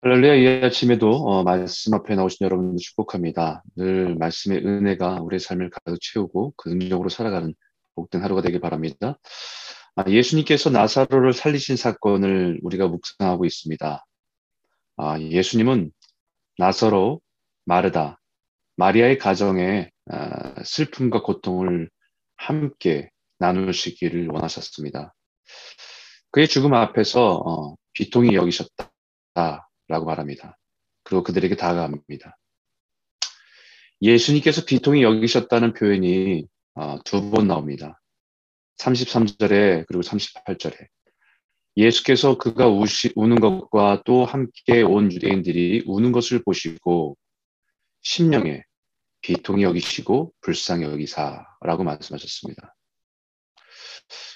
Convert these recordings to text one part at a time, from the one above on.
할렐루야 이 아침에도 어, 말씀 앞에 나오신 여러분들 축복합니다. 늘 말씀의 은혜가 우리의 삶을 가득 채우고 긍정적으로 살아가는 복된 하루가 되길 바랍니다. 아, 예수님께서 나사로를 살리신 사건을 우리가 묵상하고 있습니다. 아, 예수님은 나사로, 마르다, 마리아의 가정에 아, 슬픔과 고통을 함께 나누시기를 원하셨습니다. 그의 죽음 앞에서 어, 비통이 여기셨다. 라고 말합니다. 그리고 그들에게 다가갑니다. 예수님께서 비통이 여기셨다는 표현이 어, 두번 나옵니다. 33절에 그리고 38절에 예수께서 그가 우시, 우는 것과 또 함께 온 유대인들이 우는 것을 보시고 심령에 비통이 여기시고 불쌍히 여기사라고 말씀하셨습니다.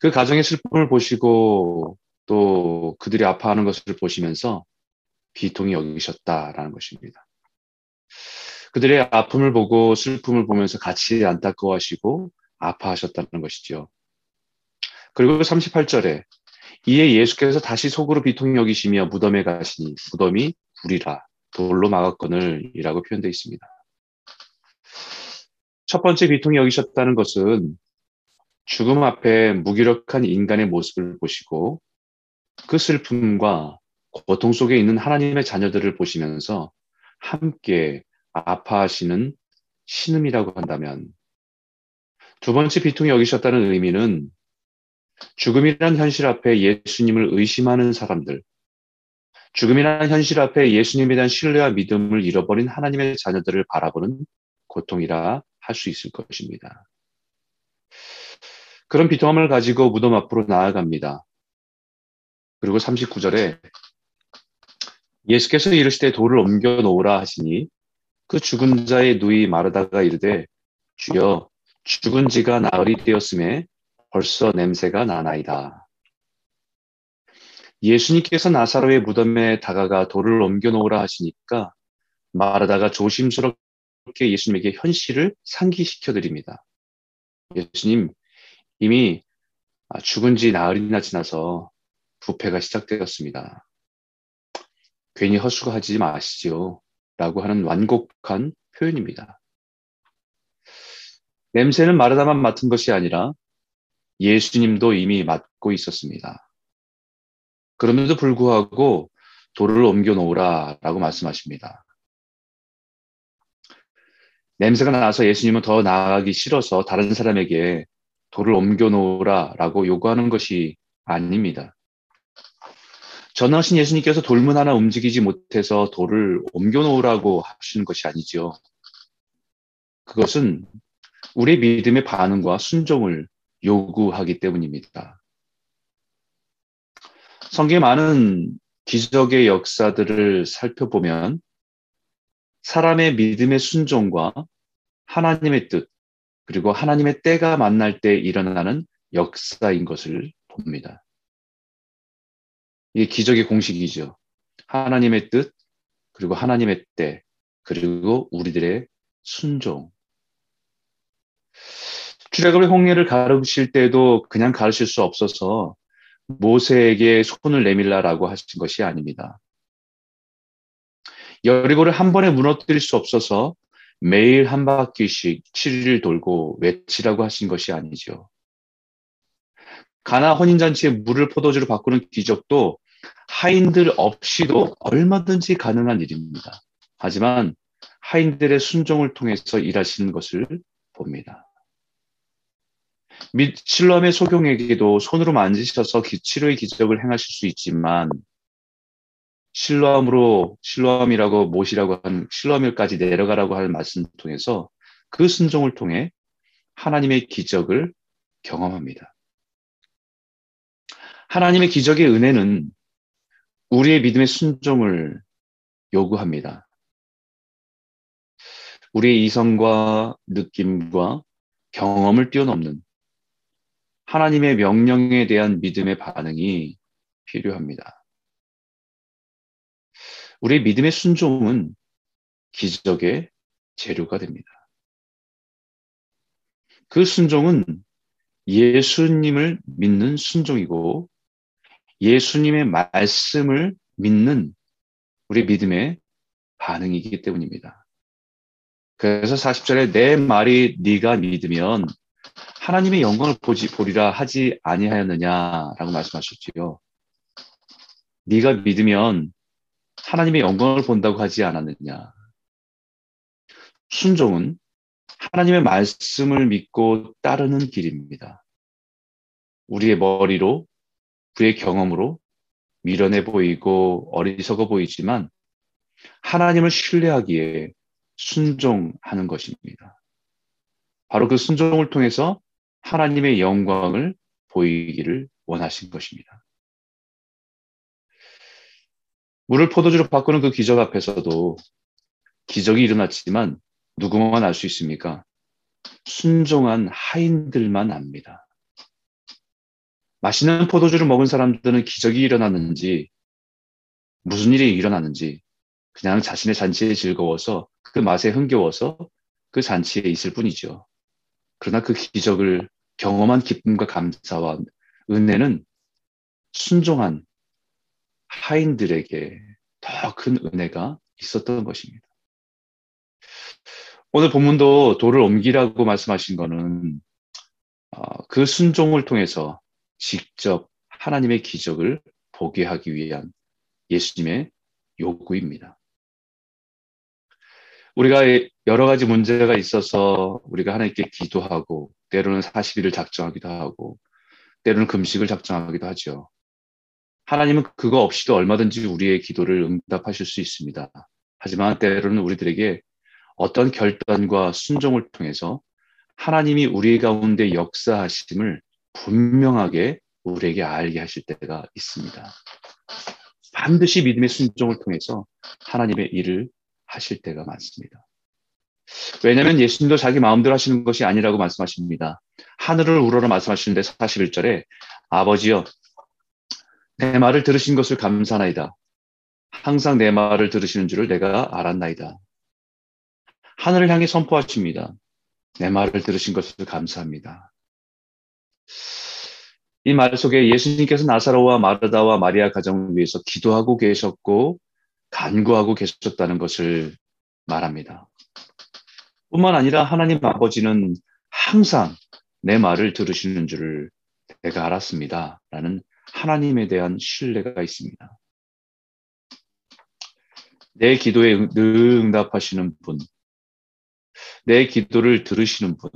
그 가정의 슬픔을 보시고 또 그들이 아파하는 것을 보시면서 비통이 여기셨다라는 것입니다. 그들의 아픔을 보고 슬픔을 보면서 같이 안타까워하시고 아파하셨다는 것이죠. 그리고 38절에 이에 예수께서 다시 속으로 비통이 여기시며 무덤에 가시니 무덤이 불이라 돌로 막았거늘 이라고 표현되어 있습니다. 첫 번째 비통이 여기셨다는 것은 죽음 앞에 무기력한 인간의 모습을 보시고 그 슬픔과 고통 속에 있는 하나님의 자녀들을 보시면서 함께 아파하시는 신음이라고 한다면 두 번째 비통이 여기셨다는 의미는 죽음이란 현실 앞에 예수님을 의심하는 사람들, 죽음이란 현실 앞에 예수님에 대한 신뢰와 믿음을 잃어버린 하나님의 자녀들을 바라보는 고통이라 할 수 있을 것입니다. 그런 비통함을 가지고 무덤 앞으로 나아갑니다. 그리고 39절에 예수께서 이르시되 돌을 옮겨 놓으라 하시니 그 죽은 자의 누이 마르다가 이르되 주여 죽은 지가 나흘이 되었음에 벌써 냄새가 나나이다. 예수님께서 나사로의 무덤에 다가가 돌을 옮겨 놓으라 하시니까 마르다가 조심스럽게 예수님에게 현실을 상기시켜 드립니다. 예수님 이미 죽은 지 나흘이나 지나서 부패가 시작되었습니다. 괜히 헛수고하지 마시지요. 라고 하는 완곡한 표현입니다. 냄새는 마르다만 맡은 것이 아니라 예수님도 이미 맡고 있었습니다. 그럼에도 불구하고 돌을 옮겨 놓으라 라고 말씀하십니다. 냄새가 나서 예수님은 더 나아가기 싫어서 다른 사람에게 돌을 옮겨 놓으라 라고 요구하는 것이 아닙니다. 전하신 예수님께서 돌문 하나 움직이지 못해서 돌을 옮겨 놓으라고 하시는 것이 아니죠. 그것은 우리의 믿음의 반응과 순종을 요구하기 때문입니다. 성경의 많은 기적의 역사들을 살펴보면 사람의 믿음의 순종과 하나님의 뜻, 그리고 하나님의 때가 만날 때 일어나는 역사인 것을 봅니다. 이게 기적의 공식이죠. 하나님의 뜻, 그리고 하나님의 때, 그리고 우리들의 순종. 출애굽의 홍해를 가르칠 때도 그냥 가르칠 수 없어서 모세에게 손을 내밀라라고 하신 것이 아닙니다. 여리고를 한 번에 무너뜨릴 수 없어서 매일 한 바퀴씩 7일 돌고 외치라고 하신 것이 아니죠. 가나 혼인잔치에 물을 포도주로 바꾸는 기적도 하인들 없이도 얼마든지 가능한 일입니다. 하지만 하인들의 순종을 통해서 일하시는 것을 봅니다. 실럼의 소경에게도 손으로 만지셔서 치료의 기적을 행하실 수 있지만 실로암으로 실로암이라고 못이라고 한 실로암일까지 내려가라고 할 말씀을 통해서 그 순종을 통해 하나님의 기적을 경험합니다. 하나님의 기적의 은혜는 우리의 믿음의 순종을 요구합니다. 우리의 이성과 느낌과 경험을 뛰어넘는 하나님의 명령에 대한 믿음의 반응이 필요합니다. 우리의 믿음의 순종은 기적의 재료가 됩니다. 그 순종은 예수님을 믿는 순종이고 예수님의 말씀을 믿는 우리 믿음의 반응이기 때문입니다. 그래서 40절에 내 말이 네가 믿으면 하나님의 영광을 보지 보리라 하지 아니하였느냐라고 말씀하셨지요. 네가 믿으면 하나님의 영광을 본다고 하지 않았느냐. 순종은 하나님의 말씀을 믿고 따르는 길입니다. 우리의 머리로, 우리의 경험으로 미련해 보이고 어리석어 보이지만 하나님을 신뢰하기에 순종하는 것입니다. 바로 그 순종을 통해서 하나님의 영광을 보이기를 원하신 것입니다. 물을 포도주로 바꾸는 그 기적 앞에서도 기적이 일어났지만 누구만 알 수 있습니까? 순종한 하인들만 압니다. 맛있는 포도주를 먹은 사람들은 기적이 일어났는지 무슨 일이 일어났는지 그냥 자신의 잔치에 즐거워서 그 맛에 흥겨워서 그 잔치에 있을 뿐이죠. 그러나 그 기적을 경험한 기쁨과 감사와 은혜는 순종한 하인들에게 더 큰 은혜가 있었던 것입니다. 오늘 본문도 돌을 옮기라고 말씀하신 것은 어, 그 순종을 통해서 직접 하나님의 기적을 보게 하기 위한 예수님의 요구입니다. 우리가 여러 가지 문제가 있어서 우리가 하나님께 기도하고 때로는 40일을 작정하기도 하고 때로는 금식을 작정하기도 하죠. 하나님은 그거 없이도 얼마든지 우리의 기도를 응답하실 수 있습니다. 하지만 때로는 우리들에게 어떤 결단과 순종을 통해서 하나님이 우리 가운데 역사하심을 분명하게 우리에게 알게 하실 때가 있습니다. 반드시 믿음의 순종을 통해서 하나님의 일을 하실 때가 많습니다. 왜냐하면 예수님도 자기 마음대로 하시는 것이 아니라고 말씀하십니다. 하늘을 우러러 말씀하시는데 41절에 아버지여 내 말을 들으신 것을 감사나이다. 항상 내 말을 들으시는 줄을 내가 알았나이다. 하늘을 향해 선포하십니다. 내 말을 들으신 것을 감사합니다. 이 말 속에 예수님께서 나사로와 마르다와 마리아 가정을 위해서 기도하고 계셨고 간구하고 계셨다는 것을 말합니다. 뿐만 아니라 하나님 아버지는 항상 내 말을 들으시는 줄을 내가 알았습니다. 라는 하나님에 대한 신뢰가 있습니다. 내 기도에 늘 응답하시는 분, 내 기도를 들으시는 분,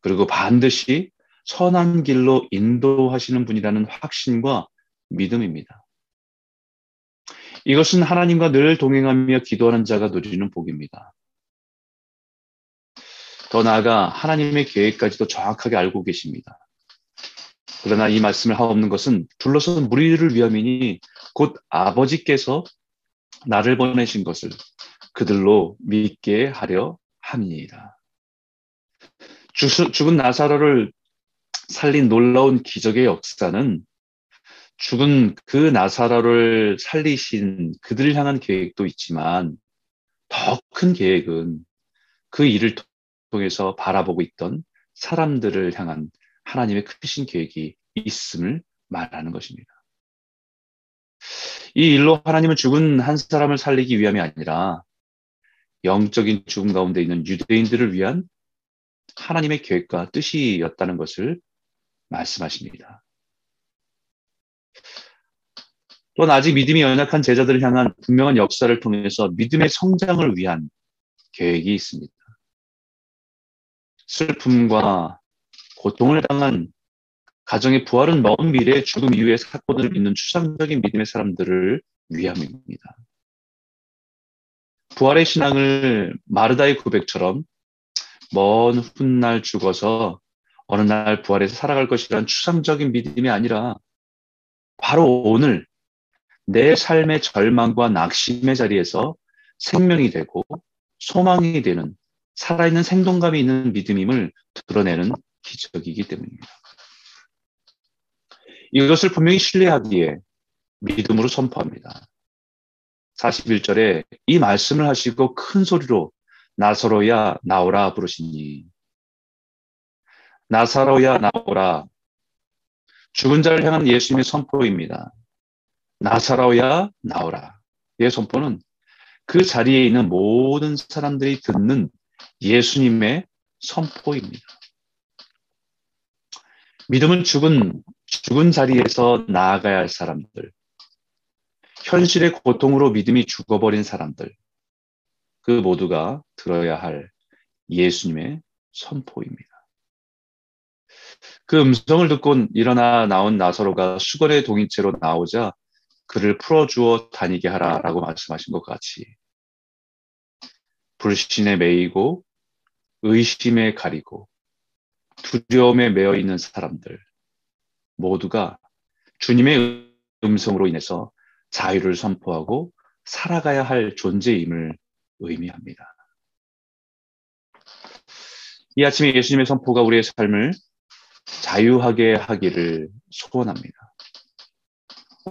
그리고 반드시 선한 길로 인도하시는 분이라는 확신과 믿음입니다. 이것은 하나님과 늘 동행하며 기도하는 자가 누리는 복입니다. 더 나아가 하나님의 계획까지도 정확하게 알고 계십니다. 그러나 이 말씀을 하옵는 것은 둘러선 무리를 위함이니 곧 아버지께서 나를 보내신 것을 그들로 믿게 하려 함이니이다. 죽은 나사로를 살린 놀라운 기적의 역사는 죽은 그 나사로를 살리신 그들을 향한 계획도 있지만 더 큰 계획은 그 일을 통해서 바라보고 있던 사람들을 향한 하나님의 크신 계획이 있음을 말하는 것입니다. 이 일로 하나님은 죽은 한 사람을 살리기 위함이 아니라 영적인 죽음 가운데 있는 유대인들을 위한 하나님의 계획과 뜻이었다는 것을 말씀하십니다. 또한 아직 믿음이 연약한 제자들을 향한 분명한 역사를 통해서 믿음의 성장을 위한 계획이 있습니다. 슬픔과 고통을 당한 가정의 부활은 먼 미래의 죽음 이후의 사건을 믿는 추상적인 믿음의 사람들을 위함입니다. 부활의 신앙을 마르다의 고백처럼 먼 훗날 죽어서 어느 날 부활해서 살아갈 것이란 추상적인 믿음이 아니라 바로 오늘 내 삶의 절망과 낙심의 자리에서 생명이 되고 소망이 되는 살아있는 생동감이 있는 믿음임을 드러내는 기적이기 때문입니다. 이것을 분명히 신뢰하기에 믿음으로 선포합니다. 41절에 이 말씀을 하시고 큰 소리로 나사로야 나오라 부르시니 나사로야 나오라 죽은 자를 향한 예수님의 선포입니다. 나사로야 나오라 선포는 그 자리에 있는 모든 사람들이 듣는 예수님의 선포입니다. 믿음은 죽은, 죽은 자리에서 나아가야 할 사람들, 현실의 고통으로 믿음이 죽어버린 사람들, 그 모두가 들어야 할 예수님의 선포입니다. 그 음성을 듣고 일어나 나온 나사로가 수건의 동인 채로 나오자 그를 풀어주어 다니게 하라라고 말씀하신 것 같이 불신에 매이고 의심에 가리고 두려움에 매여 있는 사람들 모두가 주님의 음성으로 인해서 자유를 선포하고 살아가야 할 존재임을 의미합니다. 이 아침에 예수님의 선포가 우리의 삶을 자유하게 하기를 소원합니다.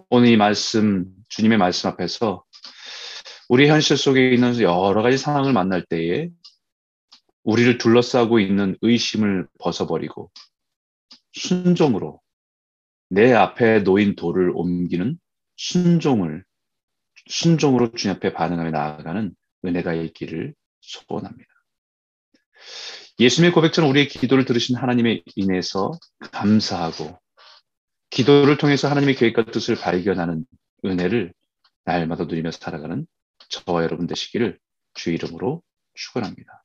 오늘 이 말씀, 주님의 말씀 앞에서 우리 현실 속에 있는 여러 가지 상황을 만날 때에 우리를 둘러싸고 있는 의심을 벗어버리고 순종으로 내 앞에 놓인 돌을 옮기는 순종을 순종으로 주님 앞에 반응하며 나아가는 은혜가 있기를 소원합니다. 예수님의 고백처럼 우리의 기도를 들으신 하나님에 인해서 감사하고 기도를 통해서 하나님의 계획과 뜻을 발견하는 은혜를 날마다 누리며 살아가는 저와 여러분 되시기를 주 이름으로 축원합니다.